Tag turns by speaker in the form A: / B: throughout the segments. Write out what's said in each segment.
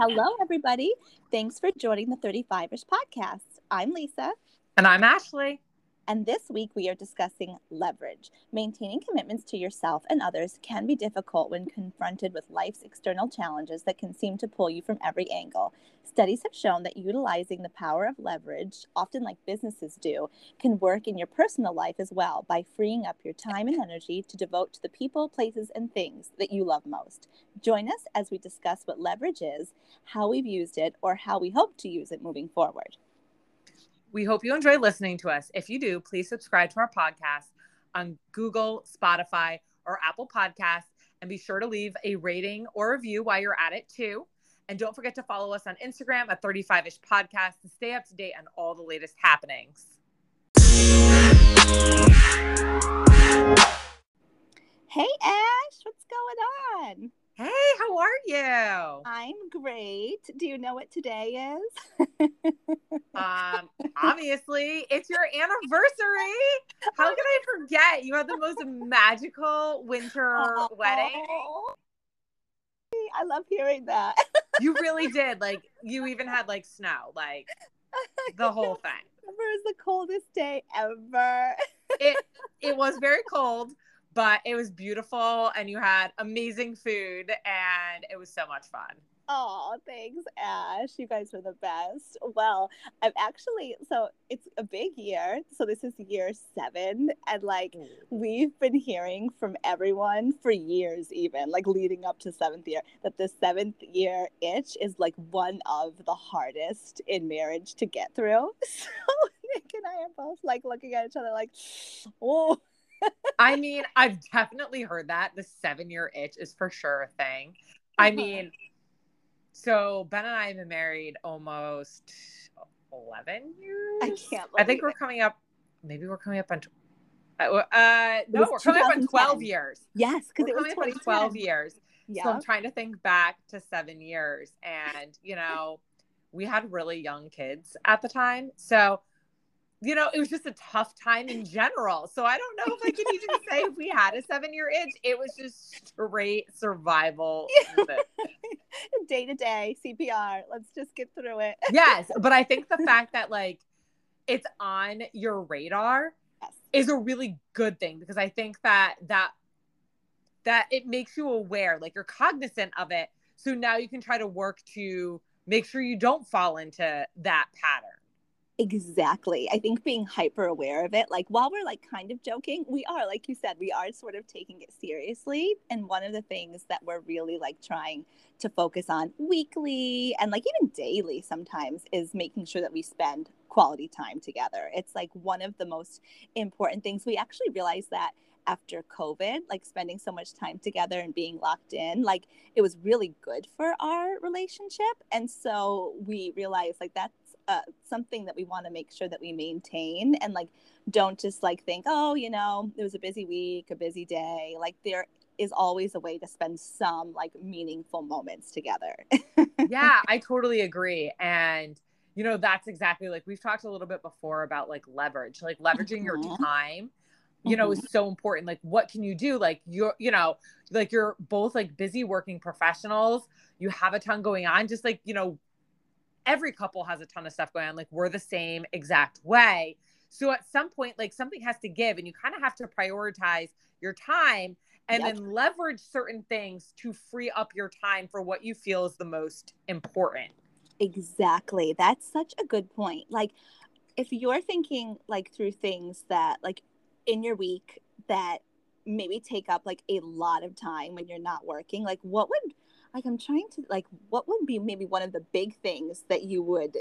A: Hello, everybody. Thanks for joining the 35ish podcast. I'm Lisa.
B: And I'm Ashley.
A: And this week we are discussing leverage. Maintaining commitments to yourself and others can be difficult when confronted with life's external challenges that can seem to pull you from every angle. Studies have shown that utilizing the power of leverage, often like businesses do, can work in your personal life as well by freeing up your time and energy to devote to the people, places, and things that you love most. Join us as we discuss what leverage is, how we've used it, or how we hope to use it moving forward.
B: We hope you enjoy listening to us. If you do, please subscribe to our podcast on Google, Spotify, or Apple Podcasts. And be sure to leave a rating or review while you're at it, too. And don't forget to follow us on Instagram at 35ish podcast to stay up to date on all the latest happenings.
A: Hey, Ash, what's going on?
B: Hey, how are you?
A: I'm great. Do you know what today is?
B: um, obviously, it's your anniversary. How can I forget? You had the most magical winter oh, wedding.
A: I love hearing that.
B: you really did. Like, you even had like snow, like the whole thing.
A: It was the coldest day ever.
B: it it was very cold but it was beautiful and you had amazing food and it was so much fun.
A: Oh, thanks, Ash. You guys are the best. Well, I'm actually, so it's a big year. So this is year seven. And like, mm. we've been hearing from everyone for years, even like leading up to seventh year, that the seventh year itch is like one of the hardest in marriage to get through. So Nick and I are both like looking at each other like, oh,
B: I mean, I've definitely heard that. The seven year itch is for sure a thing. I uh-huh. mean, so Ben and I have been married almost 11 years.
A: I can't.
B: I think we're coming up, maybe we're coming up on. Uh, uh no, we're coming up on 12 years.
A: Yes,
B: because it was coming up 12 years. Yeah. So I'm trying to think back to seven years. And, you know, we had really young kids at the time. So you know, it was just a tough time in general. So I don't know if I can even say if we had a seven year itch. It was just straight survival.
A: day to day CPR. Let's just get through it.
B: yes. But I think the fact that like it's on your radar yes. is a really good thing because I think that that that it makes you aware, like you're cognizant of it. So now you can try to work to make sure you don't fall into that pattern.
A: Exactly. I think being hyper aware of it, like while we're like kind of joking, we are, like you said, we are sort of taking it seriously. And one of the things that we're really like trying to focus on weekly and like even daily sometimes is making sure that we spend quality time together. It's like one of the most important things. We actually realized that after COVID, like spending so much time together and being locked in, like it was really good for our relationship. And so we realized like that's uh, something that we want to make sure that we maintain and like don't just like think oh you know it was a busy week a busy day like there is always a way to spend some like meaningful moments together
B: yeah i totally agree and you know that's exactly like we've talked a little bit before about like leverage like leveraging mm-hmm. your time you know mm-hmm. is so important like what can you do like you're you know like you're both like busy working professionals you have a ton going on just like you know every couple has a ton of stuff going on. Like we're the same exact way. So at some point, like something has to give, and you kind of have to prioritize your time and yep. then leverage certain things to free up your time for what you feel is the most important.
A: Exactly. That's such a good point. Like, if you're thinking like through things that, like, in your week that maybe take up like a lot of time when you're not working, like, what would like i'm trying to like what would be maybe one of the big things that you would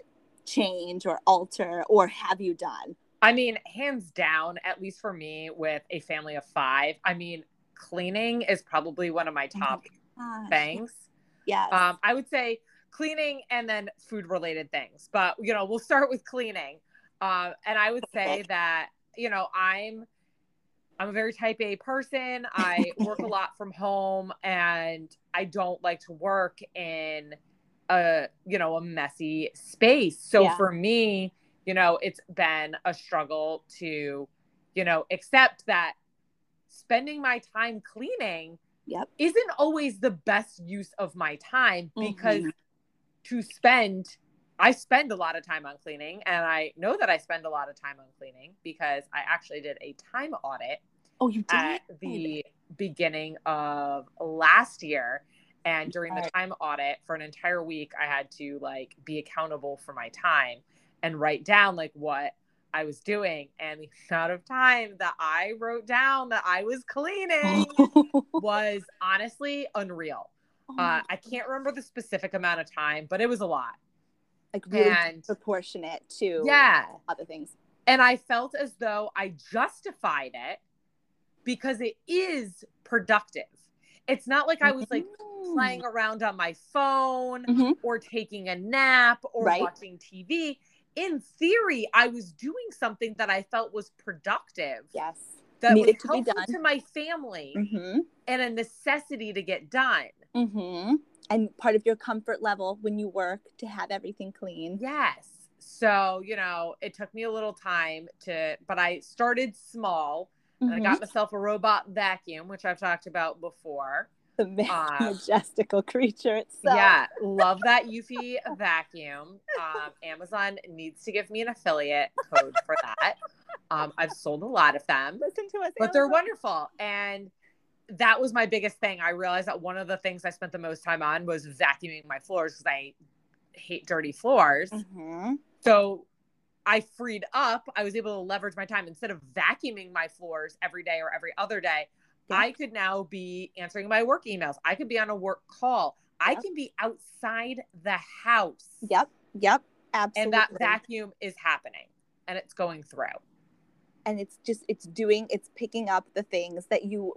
A: change or alter or have you done?
B: I mean hands down at least for me with a family of five i mean cleaning is probably one of my oh top oh things.
A: Yeah
B: um i would say cleaning and then food related things but you know we'll start with cleaning. Um and i would say that you know i'm I'm a very type A person. I work a lot from home and I don't like to work in a, you know, a messy space. So yeah. for me, you know, it's been a struggle to, you know, accept that spending my time cleaning
A: yep.
B: isn't always the best use of my time because mm-hmm. to spend I spend a lot of time on cleaning and I know that I spend a lot of time on cleaning because I actually did a time audit
A: Oh, you did?
B: at the beginning of last year and during the time audit for an entire week I had to like be accountable for my time and write down like what I was doing and the amount of time that I wrote down that I was cleaning was honestly unreal.
A: Oh
B: Uh, I can't remember the specific amount of time, but it was a lot.
A: Like really
B: and-
A: proportionate to
B: Yeah.
A: other things.
B: And I felt as though I justified it because it is productive. It's not like I was like playing around on my phone
A: Mhm.
B: or taking a nap or
A: Right.
B: watching TV. In theory, I was doing something that I felt was productive,
A: Yes.
B: that
A: Needed
B: was
A: to be
B: helpful
A: done.
B: to my family
A: Mm-hmm.
B: and a necessity to get done.
A: Mm-hmm. And part of your comfort level when you work to have everything clean.
B: Yes. So, you know, it took me a little time to, but I started small and I got myself a robot vacuum, which I've talked about before.
A: the ma-
B: uh,
A: majestical creature itself.
B: Yeah, love that Eufy vacuum. Um, Amazon needs to give me an affiliate code for that. Um, I've sold a lot of them,
A: Listen to us.
B: but they're wonderful. And that was my biggest thing. I realized that one of the things I spent the most time on was vacuuming my floors because I hate dirty floors.
A: Mhm.
B: So I freed up. I was able to leverage my time instead of vacuuming my floors every day or every other day. I could now be answering my work emails. I could be on a work call. I can be outside the house.
A: Yep. Yep. Absolutely.
B: And that vacuum is happening and it's going through.
A: and it's just it's doing it's picking up the things that you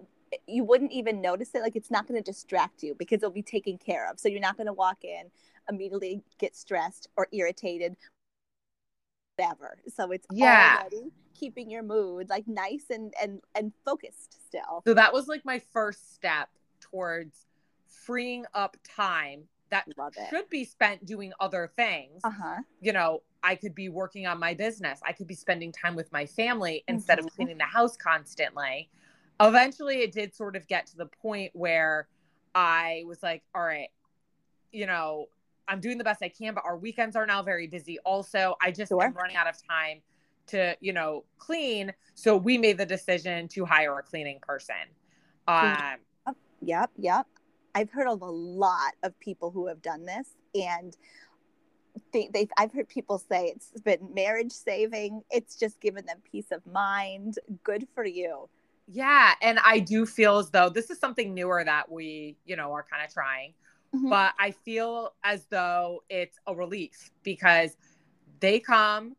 A: you wouldn't even notice it like it's not going to distract you because it'll be taken care of so you're not going to walk in immediately get stressed or irritated whatever so it's
B: Yeah.
A: keeping your mood like nice and and and focused still
B: So that was like my first step towards freeing up time that should be spent doing other things.
A: uh-huh
B: you know, I could be working on my business. I could be spending time with my family instead
A: Mhm.
B: of cleaning the house constantly. Eventually, it did sort of get to the point where I was like, all right, you know, I'm doing the best I can, but our weekends are now very busy. Also, I just
A: Sure.
B: am running out of time to, you know, clean. So we made the decision to hire a cleaning person. Um,
A: Yep, yep. I've heard of a lot of people who have done this, and they, they I've heard people say it's been marriage saving. It's just given them peace of mind. Good for you.
B: Yeah. And I do feel as though this is something newer that we, you know, are kind of trying.
A: Mhm.
B: but I feel as though it's a relief because they come,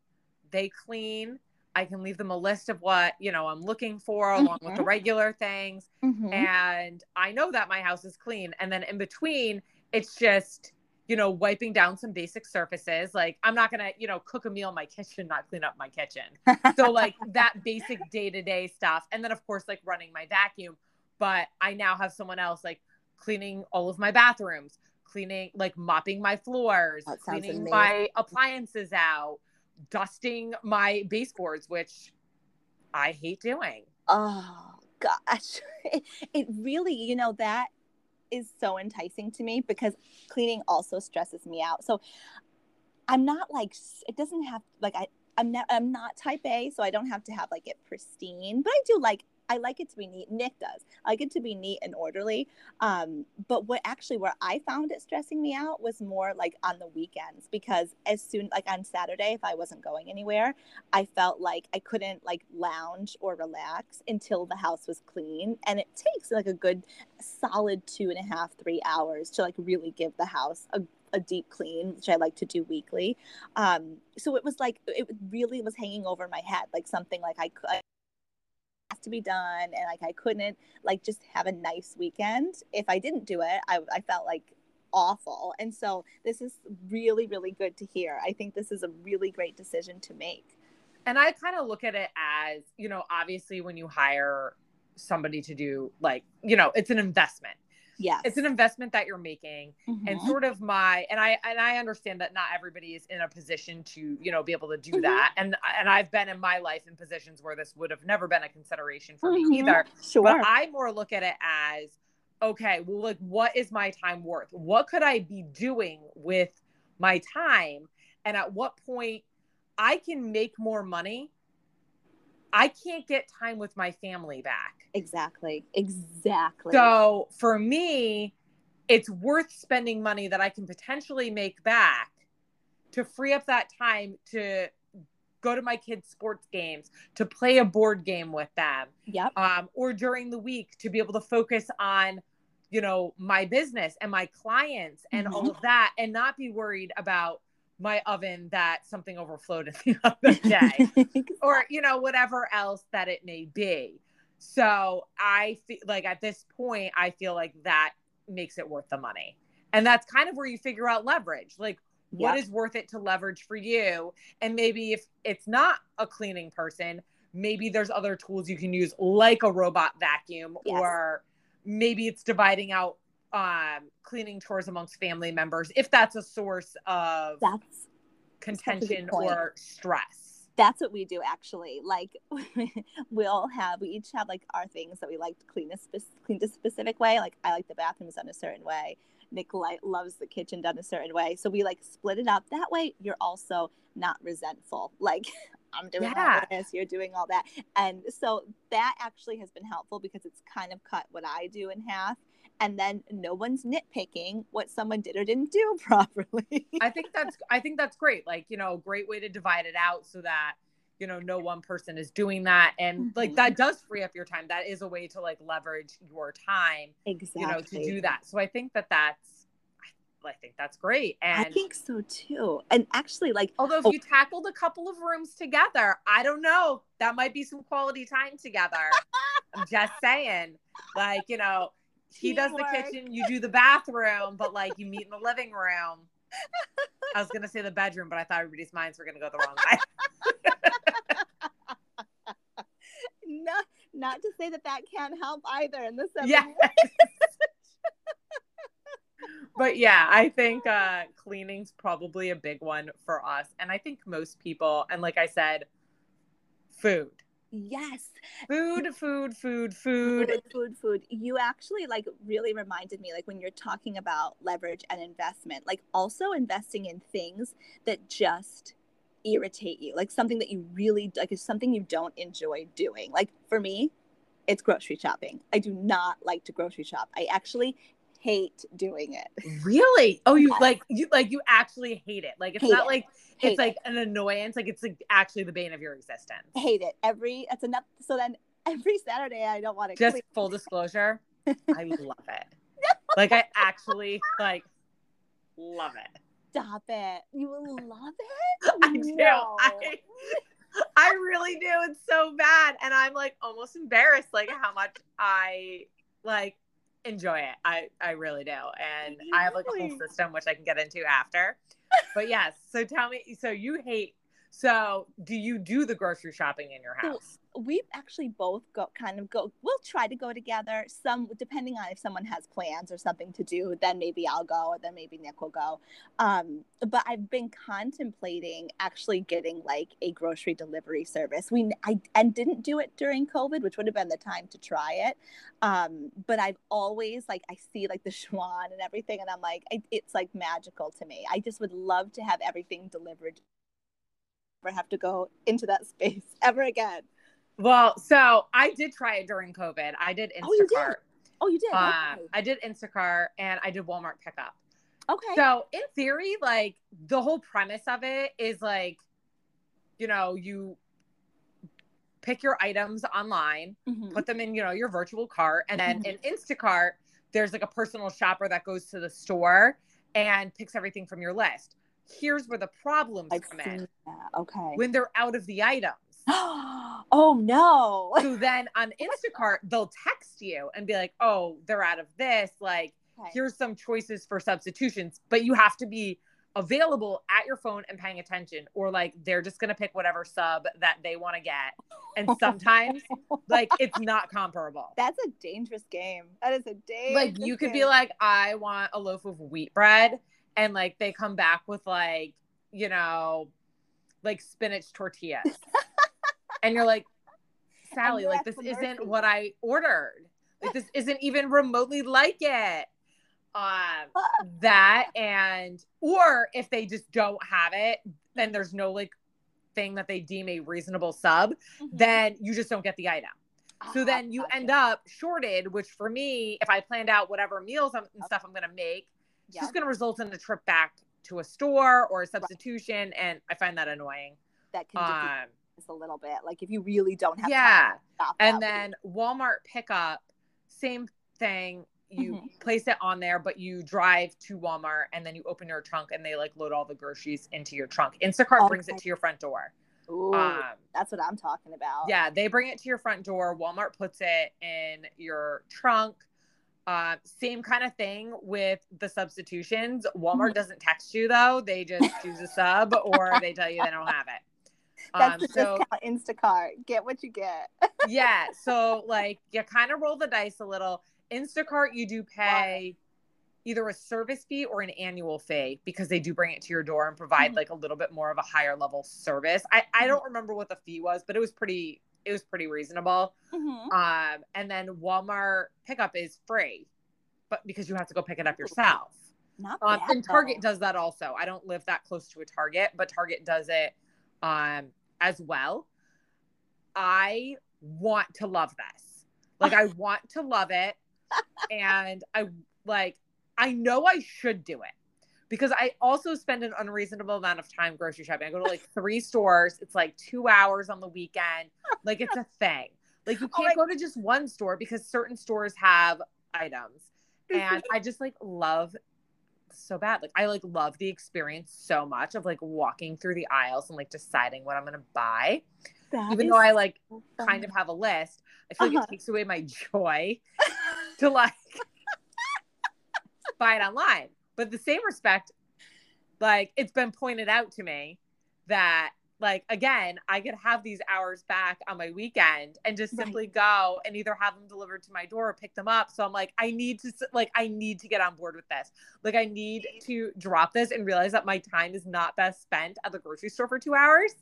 B: they clean. I can leave them a list of what, you know, I'm looking for along with the
A: Mhm.
B: regular things.
A: Mhm.
B: And I know that my house is clean. And then in between, it's just, you know, wiping down some basic surfaces. Like I'm not going to, you know, cook a meal in my kitchen, not clean up my kitchen. So like that basic day to day stuff. And then of course, like running my vacuum. But I now have someone else like cleaning all of my bathrooms, cleaning, like mopping my floors, cleaning
A: amazing.
B: my appliances out, dusting my baseboards, which I hate doing.
A: Oh gosh, it, it really, you know, that is so enticing to me because cleaning also stresses me out. So I'm not like it doesn't have like I I'm not I'm not type A, so I don't have to have like it pristine, but I do like I like it to be neat. Nick does. I like it to be neat and orderly. Um, but what actually where I found it stressing me out was more like on the weekends because as soon like on Saturday, if I wasn't going anywhere, I felt like I couldn't like lounge or relax until the house was clean. And it takes like a good solid two and a half, three hours to like really give the house a, a deep clean, which I like to do weekly. Um, so it was like, it really was hanging over my head, like something like I could to be done and like I couldn't like just have a nice weekend. If I didn't do it, I, I felt like awful. And so this is really, really good to hear. I think this is a really great decision to make.
B: And I kind of look at it as, you know, obviously when you hire somebody to do like, you know, it's an investment.
A: Yes.
B: It's an investment that you're making. and
A: Mhm.
B: sort of my and i and i understand that not everybody is in a position to you know be able to do
A: Mhm.
B: that and and i've been in my life in positions where this would have never been a consideration for
A: Mhm.
B: me either
A: Sure.
B: but i more look at it as okay well like what is my time worth what could i be doing with my time and at what point I can make more money, I can't get time with my family back.
A: Exactly. Exactly.
B: So for me, it's worth spending money that I can potentially make back to free up that time to go to my kids' sports games, to play a board game with them.
A: Yep.
B: Um, or during the week to be able to focus on, you know, my business and my clients and
A: Mhm.
B: all of that and not be worried about my oven that something overflowed in the other day. Or you know whatever else that it may be. So i feel like at this point i feel like that makes it worth the money. And that's kind of where you figure out leverage. Like what
A: Yep.
B: is worth it to leverage for you? And maybe if it's not a cleaning person maybe there's other tools you can use like a robot vacuum
A: Yes.
B: or maybe it's dividing out um cleaning chores amongst family members if that's a source of
A: That's such a good
B: contention or stress.
A: That's what we do actually. Like we'll have we each have like our things that we like to clean a spe- clean a specific way. Like i like the bathrooms done a certain way. Nick loves the kitchen done a certain way. So we like split it up. That way you're also not resentful. Like i'm doing
B: Yeah.
A: all this you're doing all that. And so that actually has been helpful because it's kind of cut what i do in half and then no one's nitpicking what someone did or didn't do properly
B: I think that's I think that's great. Like, you know, great way to divide it out so that, you know, no one person is doing that. And like that mm-hmm. does free up your time. That is a way to like leverage your time,
A: exactly
B: you know, to do that. So I think that that's I, I think that's great. And
A: I think so too. And actually, like,
B: although if
A: Oh.
B: you tackled a couple of rooms together, I don't know, that might be some quality time together. I'm just saying. Like, you know, he does the kitchen, you do the bathroom, but like you meet in the living room. I was gonna say the bedroom, but I thought everybody's minds were gonna go the wrong way.
A: not not to say that that can't help either in the seven
B: Yeah. but yeah, I think uh cleaning's probably a big one for us. And I think most people, and like I said, food.
A: Yes,
B: Food, food, food, food.
A: food, food, food. You actually like really reminded me, like when you're talking about leverage and investment, like also investing in things that just irritate you, like something that you really like is something you don't enjoy doing. Like for me, it's grocery shopping. I do not like to grocery shop. I actually hate doing it.
B: Really? Oh, you
A: Yes.
B: like you like you actually hate it. Like it's
A: Hate
B: not
A: it.
B: like
A: Hate
B: it's like an annoyance. Like it's like actually the bane of your existence.
A: hate it every it's enough so then every saturday i don't want to
B: Just
A: clean.
B: full disclosure, I love it. Like I actually like love it.
A: stop it you will love it
B: I do.
A: No.
B: I, I really do. It's so bad. And I'm like almost embarrassed like how much I like enjoy it. I I really do. And I have like a whole system which I can get into after. But yes, so tell me so you hate so do you do the grocery shopping in your
A: So-
B: house?
A: we actually both go kind of go we'll try to go together. Some depending on if someone has plans or something to do then maybe i'll go or then maybe nick will go. Um but i've been contemplating actually getting like a grocery delivery service. We i and didn't do it during covid which would have been the time to try it. Um but i've always like i see like the Schwan and everything and i'm like I, it's like magical to me. I just would love to have everything delivered have to go into that space ever again
B: Well, so I did try it during COVID. I did Instacart.
A: Oh, you did? Oh, you did?
B: Um,
A: Okay.
B: I did Instacart and I did Walmart pickup.
A: okay.
B: So in theory, like the whole premise of it is like, you know, you pick your items online,
A: Mhm.
B: put them in, you know, your virtual cart, and then in Instacart, there's like a personal shopper that goes to the store and picks everything from your list. Here's where the problems
A: I've
B: come in
A: that. Okay.
B: when they're out of the items.
A: oh no.
B: So then on Instacart, they'll text you and be like, oh, they're out of this. Like,
A: Okay.
B: here's some choices for substitutions, but you have to be available at your phone and paying attention, or like they're just gonna pick whatever sub that they want to get. And sometimes, like, it's not comparable.
A: That's a dangerous game. That is a dangerous.
B: Like, you could be like, I want a loaf of wheat bread, and like they come back with like, you know, like spinach tortillas. and you're like, Sally, like this isn't
A: mercy.
B: what I ordered. Like this isn't even remotely like it. Um, that and or if they just don't have it, then there's no like thing that they deem a reasonable sub,
A: Mhm.
B: then you just don't get the item. So
A: Ah,
B: then you end up shorted, which for me, if I planned out whatever meals I'm, and stuff I'm going to make, it's
A: Yeah.
B: just going to result in a trip back to a store or a substitution. And I find that annoying.
A: that can
B: Um,
A: this a little bit. Like if you really don't have
B: yeah. And
A: week.
B: then Walmart pickup, same thing. You
A: Mhm.
B: place it on there, but you drive to Walmart and then you open your trunk and they like load all the groceries into your trunk. Instacart brings it to your front door.
A: Ooh,
B: Um,
A: that's what I'm talking about.
B: yeah, they bring it to your front door. Walmart puts it in your trunk. Uh, same kind of thing with the substitutions. Walmart
A: Mhm.
B: doesn't text you though; they just choose a sub, or they tell you they don't have it.
A: That's
B: Um,
A: the
B: so
A: discount Instacart. Get what you get.
B: yeah, so like you kind of roll the dice a little. Instacart, you do pay either a service fee or an annual fee because they do bring it to your door and provide
A: Mhm.
B: like a little bit more of a higher level service. I I don't remember what the fee was, but it was pretty it was pretty reasonable.
A: Mhm.
B: Um, and then Walmart pickup is free, but because you have to go pick it up yourself.
A: Not
B: Um,
A: bad,
B: and Target
A: though.
B: does that also. I don't live that close to a Target, but Target does it um, as well. I want to love this. Like, I want to love it. And I like, I know I should do it because I also spend an unreasonable amount of time grocery shopping. I go to like three stores. It's like two hours on the weekend. Like, it's a thing. Like, you
A: Oh
B: can't
A: my-
B: go to just one store because certain stores have items. And I just like love so bad. Like I like love the experience so much of like walking through the aisles and like deciding what I'm gonna buy.
A: That
B: Even though I like
A: so
B: kind of have a list, I feel like
A: Uh-huh.
B: it takes away my joy to like buy it online. But the same respect, like it's been pointed out to me that like again, I could have these hours back on my weekend and just
A: Right.
B: simply go and either have them delivered to my door or pick them up. So I'm like, I need to like I need to get on board with this. Like I need to drop this and realize that my time is not best spent at the grocery store for two hours.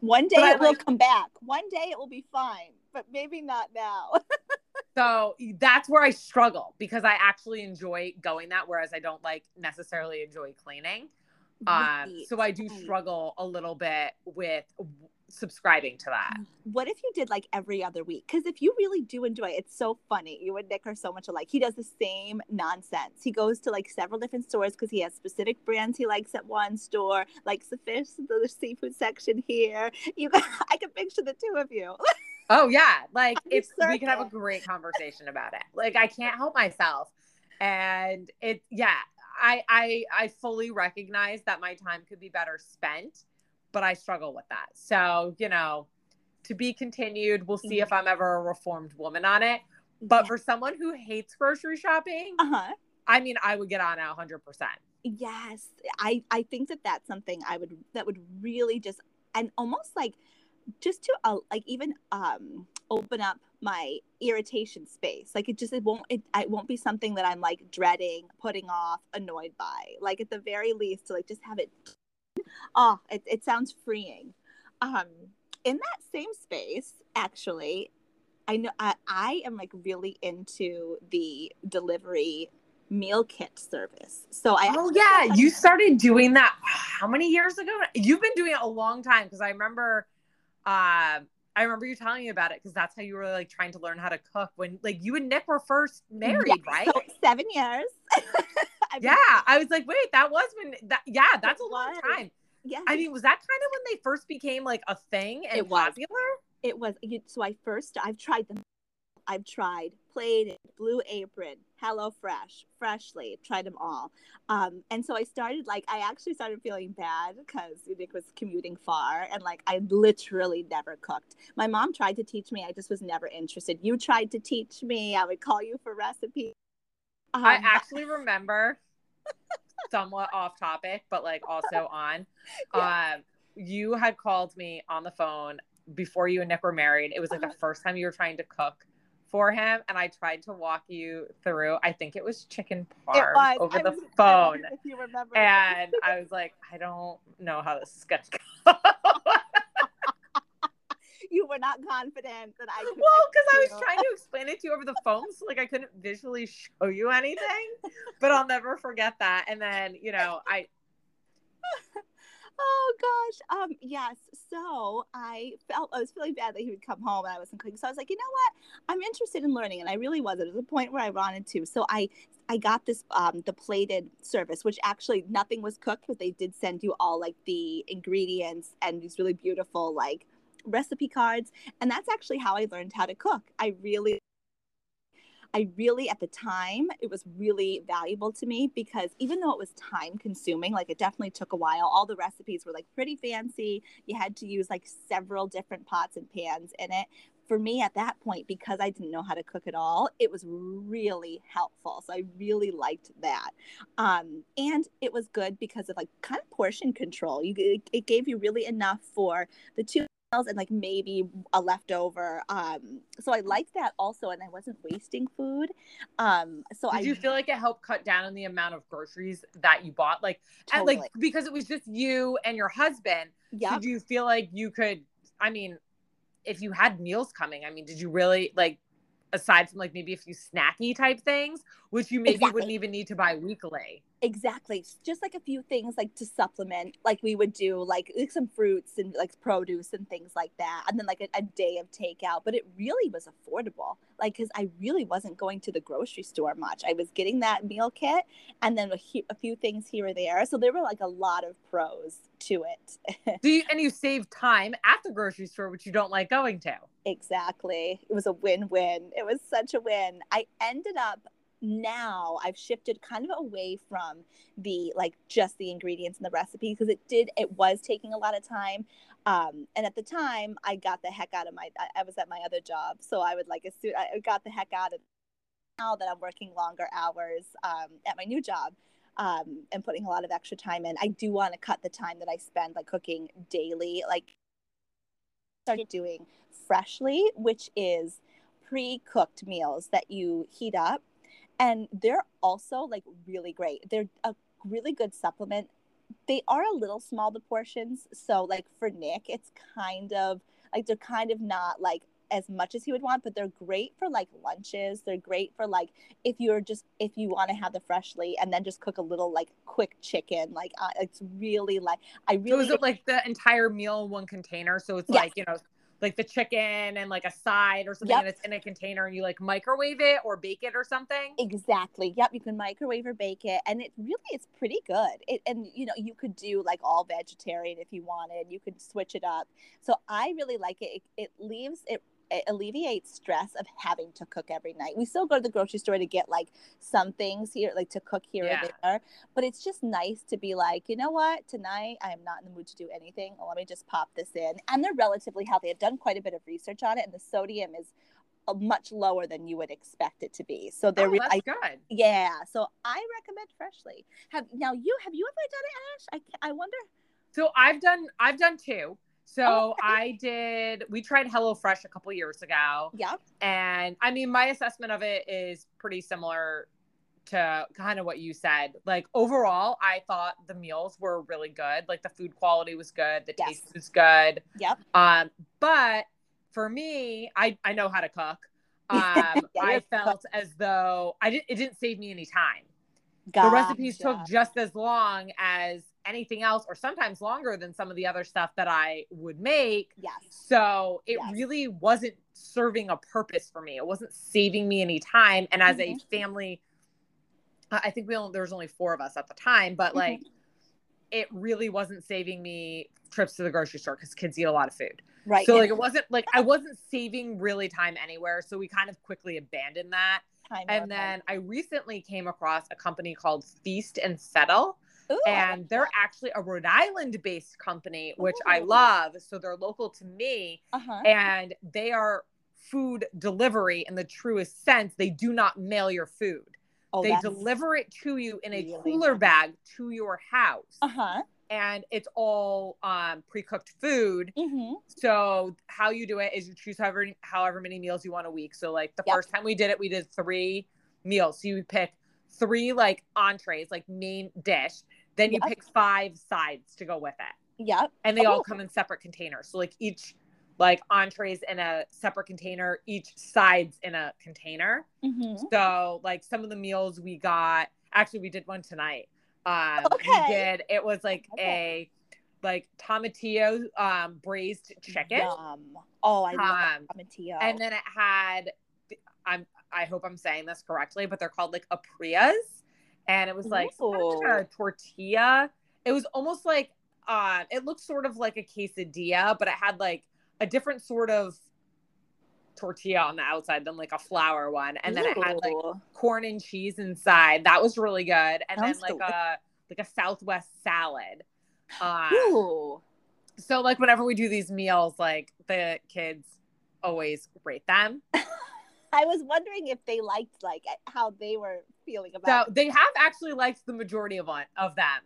A: One day
B: But I
A: it will
B: like-
A: come back. One day it will be fine, but maybe not now.
B: So that's where I struggle because I actually enjoy going that, whereas I don't like necessarily enjoy cleaning. Um, so I do struggle a little bit with subscribing to that.
A: What if you did like every other week? Because if you really do enjoy it, it's so funny. You and Nick are so much alike. He does the same nonsense. He goes to like several different stores because he has specific brands he likes at one store, likes the fish, the seafood section here. You, I can picture the two of you.
B: Oh yeah, like
A: On your
B: it's we can have a great conversation about it. Like I can't help myself, and it yeah, I I I fully recognize that my time could be better spent, but I struggle with that. So you know, to be continued. We'll see if I'm ever a reformed woman on it. But for someone who hates grocery shopping,
A: uh huh.
B: I mean, I would get on it 100%.
A: Yes, I I think that that's something I would that would really just and almost like just to uh, like even um open up my irritation space. Like it just it won't it, it won't be something that I'm like dreading, putting off, annoyed by. Like at the very least to like just have it. Oh, it it sounds freeing. Um, in that same space, actually, I know I, I am like really into the delivery meal kit service. So I
B: Oh yeah, you started doing that how many years ago? You've been doing it a long time because I remember um I remember you telling me about it because that's how you were like trying to learn how to cook when like you and Nick were first married,
A: Yeah,
B: right?
A: So seven years. I've been-
B: yeah, I was like, wait, that was when that yeah, that's a long
A: was.
B: time.
A: yeah.
B: I mean, was that kind of when they first became like a thing and
A: It was.
B: popular?
A: it was so I first I've tried them. I've tried Plated, Blue Apron, Hello Fresh, Freshly, tried them all. Um, and so I started like I actually started feeling bad because Nick was commuting far and like I literally never cooked. My mom tried to teach me, I just was never interested. You tried to teach me, I would call you for recipes. Um,
B: I actually remember somewhat off topic, but like also on. Um, you had called me on the phone before you and Nick were married. It was like the
A: Uh-huh.
B: first time you were trying to cook for him, and I tried to walk you through. I think it was chicken parm
A: was
B: over
A: I
B: the
A: was-
B: phone,
A: if you remember.
B: and I was like, I don't know how this is gonna go.
A: you were not confident that I could.
B: Well, because I was trying to explain it to you over the phone, so like I couldn't visually show you anything. but I'll never forget that. And then, you know, I
A: oh gosh. Um, yes. So I felt I was feeling bad that he would come home and I wasn't cooking. So I was like, you know what? I'm interested in learning, and I really was. It was a point where I wanted to. So I I got this um the plated service, which actually nothing was cooked, but they did send you all like the ingredients and these really beautiful like recipe cards. And that's actually how I learned how to cook. I really I really, at the time, it was really valuable to me because even though it was time consuming, like it definitely took a while, all the recipes were like pretty fancy. You had to use like several different pots and pans in it. For me at that point, because I didn't know how to cook at all, it was really helpful. So I really liked that. Um, and it was good because of like kind of portion control. You, it, it gave you really enough for the two and like maybe a leftover. Um, so I liked that also, and I wasn't wasting food. Um, so
B: did
A: I
B: you feel like it helped cut down on the amount of groceries that you bought? Like, totally. like because it was just you and your husband. Yeah. Did you feel like you could? I mean, if you had meals coming, I mean, did you really like? Aside from like maybe a few snacky type things, which you maybe exactly. wouldn't even need to buy weekly.
A: Exactly. Just like a few things like to supplement, like we would do like, like some fruits and like produce and things like that. And then like a, a day of takeout. But it really was affordable. Like, because I really wasn't going to the grocery store much. I was getting that meal kit and then a, a few things here or there. So there were like a lot of pros to it.
B: do you, and you save time at the grocery store, which you don't like going to.
A: Exactly. It was a win win. It was such a win. I ended up now I've shifted kind of away from the like just the ingredients and the recipe because it did it was taking a lot of time. Um, and at the time, I got the heck out of my. I, I was at my other job, so I would like as soon I got the heck out of. Now that I'm working longer hours um, at my new job, um, and putting a lot of extra time in, I do want to cut the time that I spend like cooking daily. Like started doing freshly, which is pre-cooked meals that you heat up and they're also like really great. They're a really good supplement. They are a little small the portions, so like for Nick, it's kind of like they're kind of not like as much as he would want, but they're great for like lunches. They're great for like if you're just if you want to have the freshly and then just cook a little like quick chicken. Like uh, it's really like I really.
B: So is it like the entire meal in one container? So it's yes. like you know like the chicken and like a side or something yep. and it's in a container and you like microwave it or bake it or something?
A: Exactly. Yep you can microwave or bake it and it really is pretty good. It, and you know you could do like all vegetarian if you wanted. You could switch it up. So i really like it. It, it leaves it it alleviates stress of having to cook every night. We still go to the grocery store to get like some things here, like to cook here yeah. there. But it's just nice to be like, you know what? Tonight I am not in the mood to do anything. Well, let me just pop this in. And they're relatively healthy. I've done quite a bit of research on it, and the sodium is uh, much lower than you would expect it to be. So they're
B: oh, that's I, good.
A: Yeah. So I recommend Freshly. Have now you have you ever done it, Ash? I I wonder.
B: So I've done I've done two. So okay. I did. We tried HelloFresh a couple years ago.
A: Yeah.
B: And I mean, my assessment of it is pretty similar to kind of what you said. Like overall, I thought the meals were really good. Like the food quality was good, the yes. taste was good.
A: Yep.
B: Um, but for me, I I know how to cook. Um, yeah, I felt as though I didn't. It didn't save me any time. Gotcha. The recipes took just as long as anything else or sometimes longer than some of the other stuff that I would make.
A: Yes.
B: So it yes. really wasn't serving a purpose for me. It wasn't saving me any time. And as mm-hmm. a family, I think we only, there was only four of us at the time, but mm-hmm. like it really wasn't saving me trips to the grocery store because kids eat a lot of food.
A: Right.
B: So like it wasn't like I wasn't saving really time anywhere. So we kind of quickly abandoned that. And then I recently came across a company called Feast and Fettle Ooh, and they're actually a Rhode Island based company, which Ooh. I love. So they're local to me uh-huh. and they are food delivery in the truest sense. They do not mail your food. Oh, they deliver it to you in a really cooler nice. bag to your house.
A: Uh-huh.
B: And it's all um, pre-cooked food.
A: Mm-hmm.
B: So how you do it is you choose however however many meals you want a week. So like the yep. first time we did it, we did three meals. So you pick three like entrees, like main dish. Then you yep. pick five sides to go with it.
A: Yep.
B: And they oh. all come in separate containers. So like each like entrees in a separate container, each sides in a container.
A: Mhm.
B: So like some of the meals we got, actually we did one tonight. Um
A: Okay.
B: we did it was like
A: Okay.
B: a like tomatillo um braised chicken.
A: Yum. Oh, I love
B: Um
A: tomatillo.
B: and then it had I'm I hope I'm saying this correctly, but they're called like aprias. And it was like some kind of
A: Ooh.
B: a tortilla. It was almost like uh it looked sort of like a quesadilla, but it had like a different sort of tortilla on the outside than like a flour one. And then it had like corn and cheese inside. That was really good. And
A: Sounds
B: then like a like a Southwest salad. Uh,
A: Ooh.
B: so like whenever we do these meals, like the kids always rate them.
A: I was wondering if they liked like how they were feeling about.
B: So
A: about.
B: they have actually liked the majority of one of them.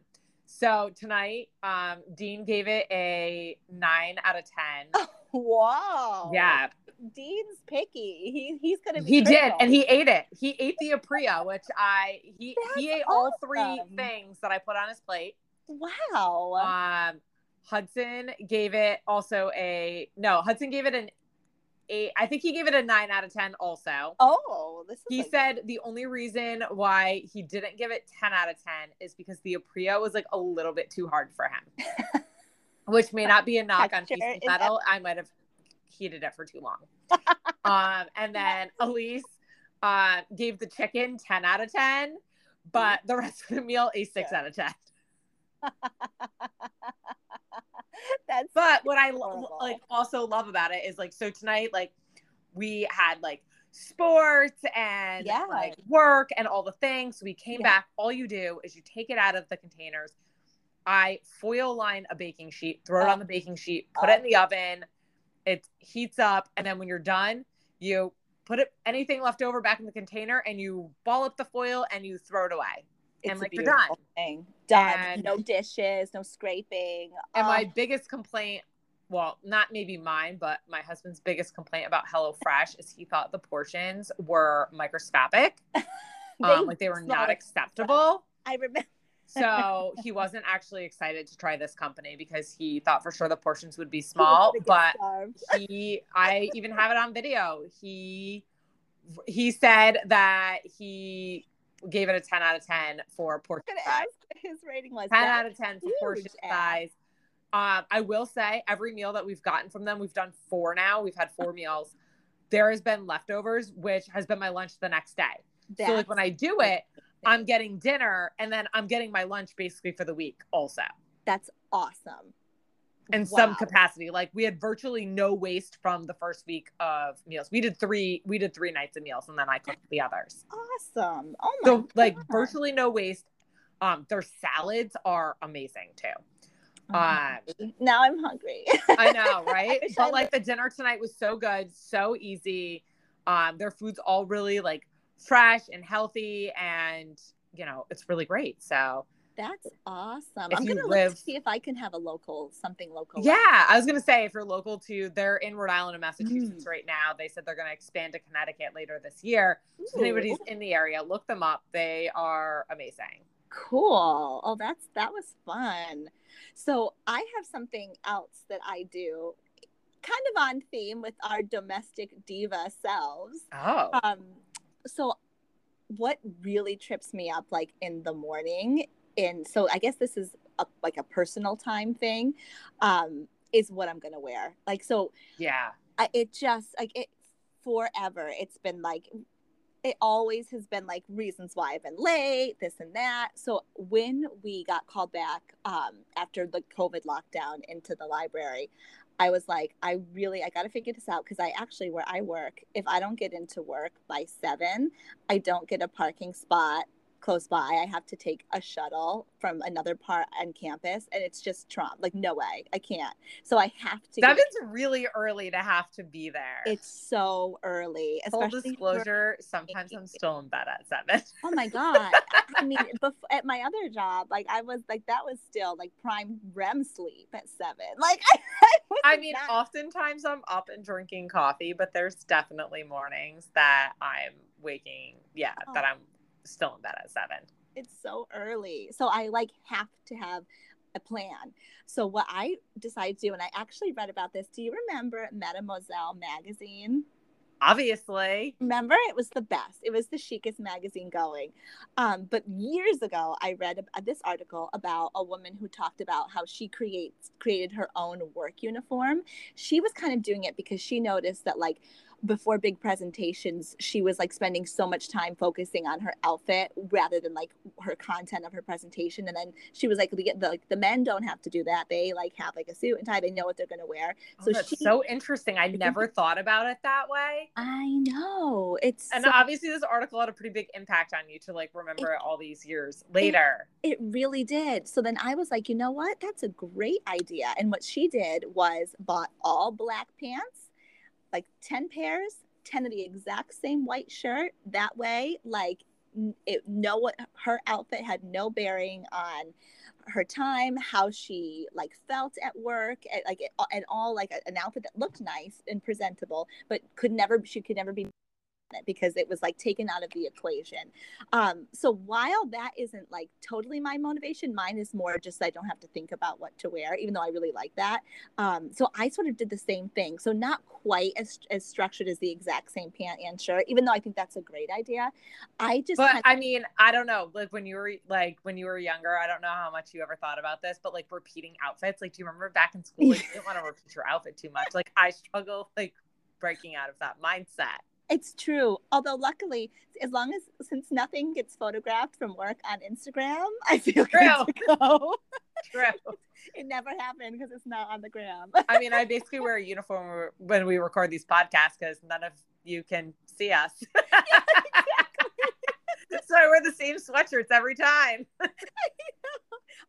B: So tonight, um, Dean gave it a nine out of ten.
A: Whoa.
B: Yeah,
A: Dean's picky. He he's gonna be.
B: he did, and he ate it. He ate the apria, which I he he
A: That's
B: ate all three things that I put on his plate.
A: Wow.
B: Um, Hudson gave it also a no. Hudson gave it an eight. I think he gave it a nine out of ten. Also,
A: oh, this is.
B: he
A: like-
B: said the only reason why he didn't give it ten out of ten is because the apria was like a little bit too hard for him, which may not be a knock on Feast
A: and
B: Fettle. I might have heated it for too long. um, and then Elise uh, gave the chicken ten out of ten, but the rest of the meal a six
A: Yeah.
B: out of ten.
A: That's
B: But what I
A: Horrible.
B: like also love about it is like so tonight like we had like sports and
A: Yeah.
B: like work and all the things. We came
A: Yeah.
B: back. All you do is you take it out of the containers. I foil line a baking sheet, throw it
A: Oh.
B: on the baking sheet, put it in the oven. It heats up, and then when you're done, you put it anything left over back in the container, and you ball up the foil and you throw it away.
A: It's
B: and, like, you're
A: beautiful
B: done.
A: thing. Done.
B: And-
A: no dishes, no scraping.
B: And
A: Oh,
B: my biggest complaint, well, not maybe mine, but my husband's biggest complaint about HelloFresh is he thought the portions were microscopic, um, like they were not acceptable.
A: I remember.
B: So he wasn't actually excited to try this company because he thought for sure the portions would be small. But
A: gonna get starved.
B: he, I even have it on video. He he said that he gave it a ten out of ten for portion size.
A: his rating was.
B: 10 out of 10 for portion size. Um, I will say every meal that we've gotten from them, we've done four now. We've had four meals. There has been leftovers, which has been my lunch the next day. so like when I do it, I'm getting dinner and then I'm getting my lunch basically for the week also.
A: That's awesome.
B: In some capacity. Like we had virtually no waste from the first week of meals. We did three, we did three nights of meals and then I cooked the others.
A: Awesome. Oh my
B: So like virtually no waste. Um, their salads are amazing too. Um,
A: now I'm hungry.
B: I know, right?
A: I
B: but like the dinner tonight was so good, so easy. Um, their food's all really like fresh and healthy, and you know, it's really great. So
A: That's awesome.
B: If
A: I'm gonna look
B: live-
A: to see if I can have a local something local.
B: yeah, I was gonna say if you're local to, they're in Rhode Island and Massachusetts
A: Mm.
B: right now. They said they're gonna expand to Connecticut later this year. So if anybody's in the area, look them up. They are amazing.
A: cool. Oh, that's that was fun. So I have something else that I do, kind of on theme with our domestic diva selves.
B: Oh,
A: Um, so what really trips me up like in the morning, and so I guess this is a, like a personal time thing, um, is what I'm gonna wear. Like so,
B: yeah.
A: I, it just like it forever. It's been like it always has been like reasons why I've been late, this and that. So when we got called back um, after the COVID lockdown into the library, I was like, I really I got to figure this out because I actually where I work, if I don't get into work by seven, I don't get a parking spot close by. I have to take a shuttle from another part on campus, and it's just Trump. Like no way, I can't. So I have to. get-
B: Seven's really early to have to be there.
A: it's so early,
B: full
A: especially for-
B: disclosure. Sometimes I'm still in bed at seven.
A: oh my god! I mean, bef- at my other job, like I was like that was still like prime REM sleep at seven. Like I, was
B: I mean,
A: not-
B: oftentimes I'm up and drinking coffee, but there's definitely mornings that I'm waking, yeah, that
A: Oh.
B: I'm still in bed at seven.
A: it's so early. So I like have to have a plan. So what I decided to do, and I actually read about this. Do you remember Mademoiselle magazine?
B: Obviously.
A: Remember, it was the best. It was the chicest magazine going. Um, but years ago, I read this article about a woman who talked about how she creates created her own work uniform. She was kind of doing it because she noticed that like before big presentations, she was like spending so much time focusing on her outfit rather than like her content of her presentation. And then she was like, the, the the men don't have to do that. They like have like a suit and tie. They know what they're going to wear.
B: Oh, so that's she, so interesting. I never thought about it that way.
A: I know it's
B: and
A: so,
B: obviously this article had a pretty big impact on you to like remember it, it all these years later.
A: It, it really did. So then I was like, you know what? That's a great idea. And what she did was bought all black pants like 10 pairs, 10 of the exact same white shirt. That way, like, it, no her outfit had no bearing on her time how she like felt at work and like it, and all like an outfit that looked nice and presentable but could never she could never be because it was like taken out of the equation. Um, so while that isn't like totally my motivation, mine is more just I don't have to think about what to wear, even though I really like that. Um, so I sort of did the same thing. So not quite as, as structured as the exact same pant and shirt, even though I think that's a great idea. I just,
B: but I mean, I don't know, like when you were like when you were younger, I don't know how much you ever thought about this, but like repeating outfits, like do you remember back in school, like you didn't want to repeat your outfit too much? Like I struggle like breaking out of that mindset.
A: It's true. Although luckily, as long as since nothing gets photographed from work on Instagram, I feel true. good to go.
B: True.
A: it never happened because it's not on the gram.
B: I mean, I basically wear a uniform when we record these podcasts because none of you can see us. so I wear the same sweatshirts every time.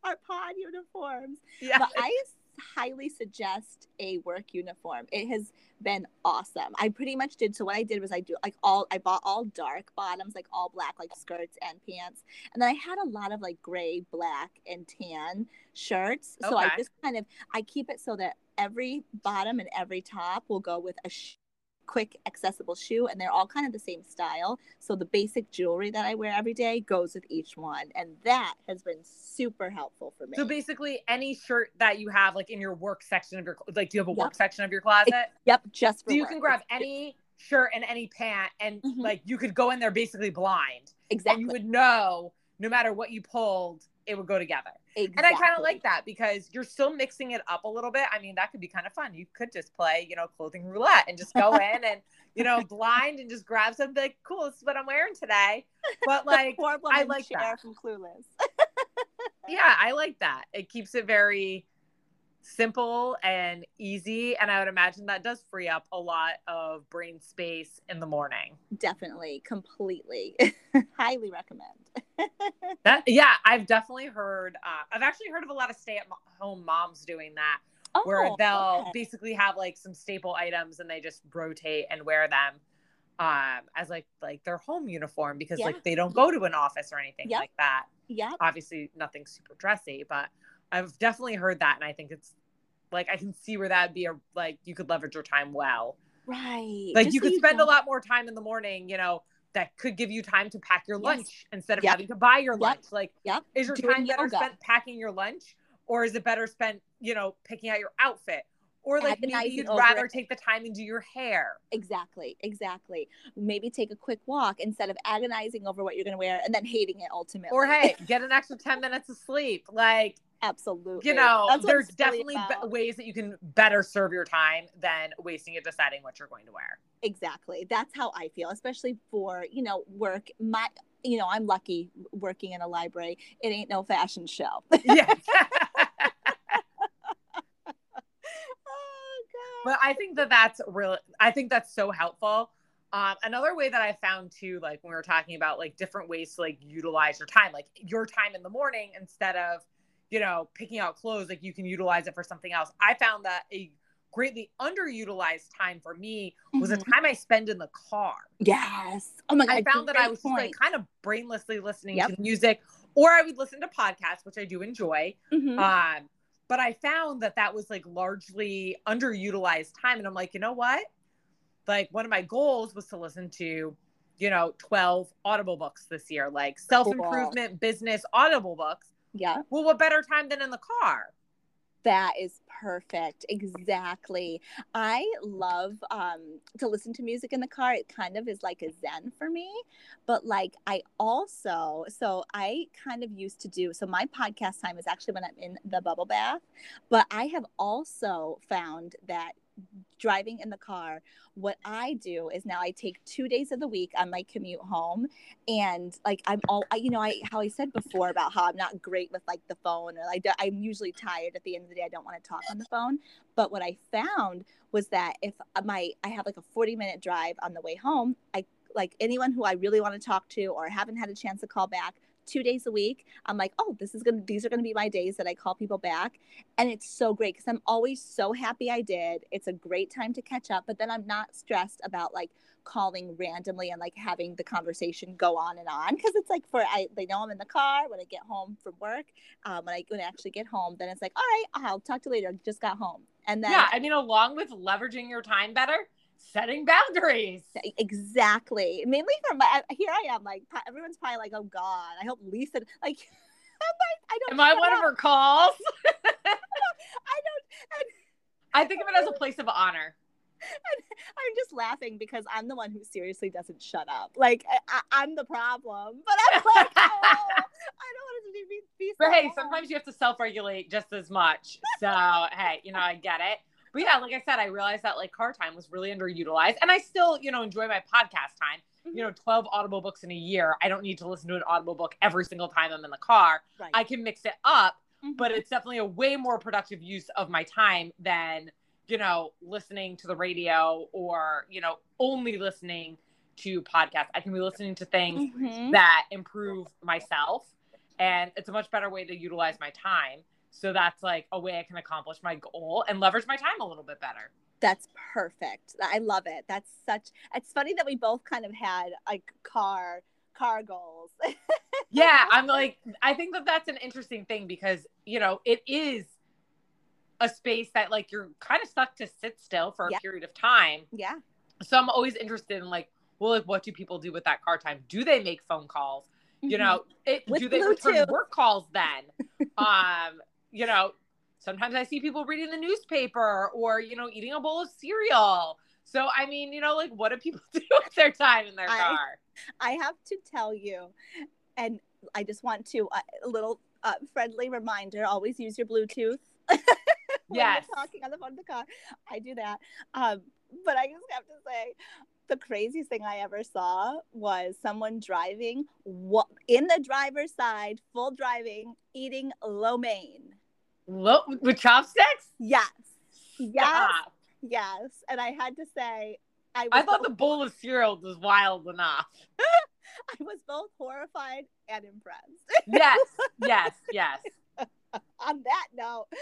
A: Our pod uniforms.
B: Yeah.
A: But I highly suggest a work uniform. It has been awesome. I pretty much did. So what I did was I do like all I bought all dark bottoms, like all black, like skirts and pants, and then I had a lot of like gray, black, and tan shirts. Okay. So I just kind of I keep it so that every bottom and every top will go with a sh- quick accessible shoe and they're all kind of the same style. So the basic jewelry that i wear every day goes with each one and that has been super helpful for me.
B: So basically any shirt that you have like in your work section of your like do you have a yep. work section of your closet? It,
A: yep just
B: so you can grab any shirt and any pant and mm-hmm. like you could go in there basically blind.
A: Exactly
B: and you would know no matter what you pulled it would go together. Exactly. And I kind of like that because you're still mixing it up a little bit. I mean, that could be kind of fun. You could just play, you know, clothing roulette and just go in and, you know, blind and just grab something like, cool, this is what I'm wearing today. But like, I like that.
A: from Clueless.
B: yeah, I like that. It keeps it very simple and easy. And I would imagine that does free up a lot of brain space in the morning.
A: Definitely, completely. Highly recommend.
B: That yeah, I've definitely heard. Uh, I've actually heard of a lot of stay-at-home moms doing that, oh, where they'll okay. basically have like some staple items and they just rotate and wear them um, as like like their home uniform because yeah. like they don't go to an office or anything yep. like that.
A: Yeah.
B: Obviously, nothing super dressy, but I've definitely heard that, and I think it's like I can see where that'd be a like you could leverage your time well.
A: Right.
B: Like Just you could spend a lot more time in the morning, you know, that could give you time to pack your yes. lunch instead of yep. having to buy your yep. lunch. Like,
A: yep.
B: is your Doing time better yoga. spent packing your lunch, or is it better spent, you know, picking out your outfit? Or like maybe you'd rather it. take the time and do your hair.
A: Exactly, exactly. Maybe take a quick walk instead of agonizing over what you're going to wear and then hating it ultimately.
B: Or hey, get an extra 10 minutes of sleep. Like,
A: Absolutely.
B: You know, there's definitely be- ways that you can better serve your time than wasting it deciding what you're going to wear.
A: Exactly. That's how I feel, especially for, you know, work. My, you know, I'm lucky working in a library. It ain't no fashion show.
B: yeah. oh, but I think that that's really, I think that's so helpful. Um, another way that I found too, like when we were talking about like different ways to like utilize your time, like your time in the morning instead of, you know, picking out clothes, like you can utilize it for something else. I found that a greatly underutilized time for me was mm-hmm. the time I spend in the car.
A: Yes. Oh my god.
B: I found that I was just like kind of brainlessly listening yep. to music, or I would listen to podcasts, which I do enjoy. Mm-hmm. Um, but I found that that was like largely underutilized time, and I'm like, you know what? Like one of my goals was to listen to, you know, 12 Audible books this year, like self improvement, cool. business Audible books
A: Yeah.
B: Well, what better time than in the car?
A: That is perfect. Exactly. I love um, to listen to music in the car. It kind of is like a zen for me. But like, I also, so I kind of used to do, so my podcast time is actually when I'm in the bubble bath. But I have also found that driving in the car what i do is now i take two days of the week on my commute home and like i'm all I, you know i how i said before about how i'm not great with like the phone or like i'm usually tired at the end of the day i don't want to talk on the phone but what i found was that if my i have like a 40 minute drive on the way home i like anyone who i really want to talk to or haven't had a chance to call back two days a week. I'm like, oh, this is gonna these are gonna be my days that I call people back. And it's so great because I'm always so happy I did. It's a great time to catch up, but then I'm not stressed about like calling randomly and like having the conversation go on and on because it's like for I they know I'm in the car when I get home from work. Um, when I when I actually get home, then it's like, all right, I'll talk to you later. Just got home. And then
B: Yeah, I mean along with leveraging your time better, setting boundaries.
A: Exactly. Mainly for my here I am like everyone's probably like, oh God, I hope Lisa like.
B: I don't. Am I one up. of her calls?
A: I don't.
B: And, I think of it as a place of honor.
A: I'm just laughing because I'm the one who seriously doesn't shut up. Like I, am the problem, but I'm like, oh, I don't want it to be. be
B: so but hey, sometimes you have to self-regulate just as much. So hey, you know I get it. But yeah, like I said, I realized that like car time was really underutilized. And I still, you know, enjoy my podcast time. Mm-hmm. You know, 12 audible books in a year. I don't need to listen to an audible book every single time I'm in the car. Right. I can mix it up, mm-hmm. but it's definitely a way more productive use of my time than, you know, listening to the radio or, you know, only listening to podcasts. I can be listening to things mm-hmm. that improve myself. And it's a much better way to utilize my time. So that's like a way I can accomplish my goal and leverage my time a little bit better.
A: That's perfect. I love it. That's such it's funny that we both kind of had like car car goals.
B: yeah, I'm like I think that that's an interesting thing because, you know, it is a space that like you're kind of stuck to sit still for a yeah. period of time.
A: Yeah.
B: So I'm always interested in like, well, like what do people do with that car time? Do they make phone calls? You mm-hmm. know, it, do they Bluetooth. return work calls then? um, you know, sometimes I see people reading the newspaper or, you know, eating a bowl of cereal. So, I mean, you know, like what do people do with their time in their I, car?
A: I have to tell you, and I just want to, uh, a little uh, friendly reminder always use your Bluetooth.
B: yes.
A: talking on the phone in the car. I do that. Um, but I just have to say, the craziest thing I ever saw was someone driving in the driver's side, full driving, eating lo mein.
B: Lo- with chopsticks?
A: Yes. Yes. Yes. And I had to say,
B: I, I thought the bowl of cereal was wild enough.
A: I was both horrified and impressed.
B: yes. Yes. Yes.
A: On that note.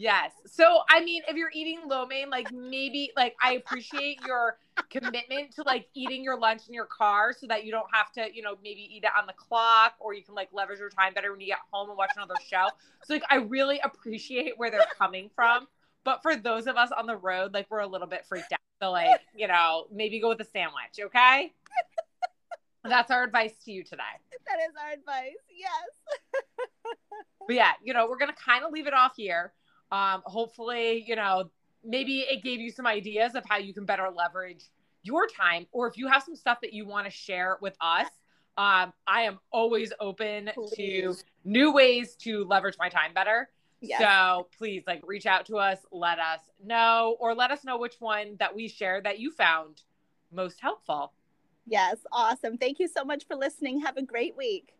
B: yes. So, I mean, if you're eating lo mein, like maybe, like, I appreciate your commitment to like eating your lunch in your car so that you don't have to, you know, maybe eat it on the clock or you can like leverage your time better when you get home and watch another show. So like I really appreciate where they're coming from. But for those of us on the road, like we're a little bit freaked out. So like, you know, maybe go with a sandwich, okay? That's our advice to you today.
A: That is our advice. Yes.
B: but yeah, you know, we're gonna kind of leave it off here. Um, hopefully, you know, maybe it gave you some ideas of how you can better leverage your time or if you have some stuff that you want to share with us um, i am always open please. to new ways to leverage my time better. Yes. so please like reach out to us let us know or let us know which one that we share that you found most helpful.
A: Yes awesome. Thank you so much for listening. Have a great week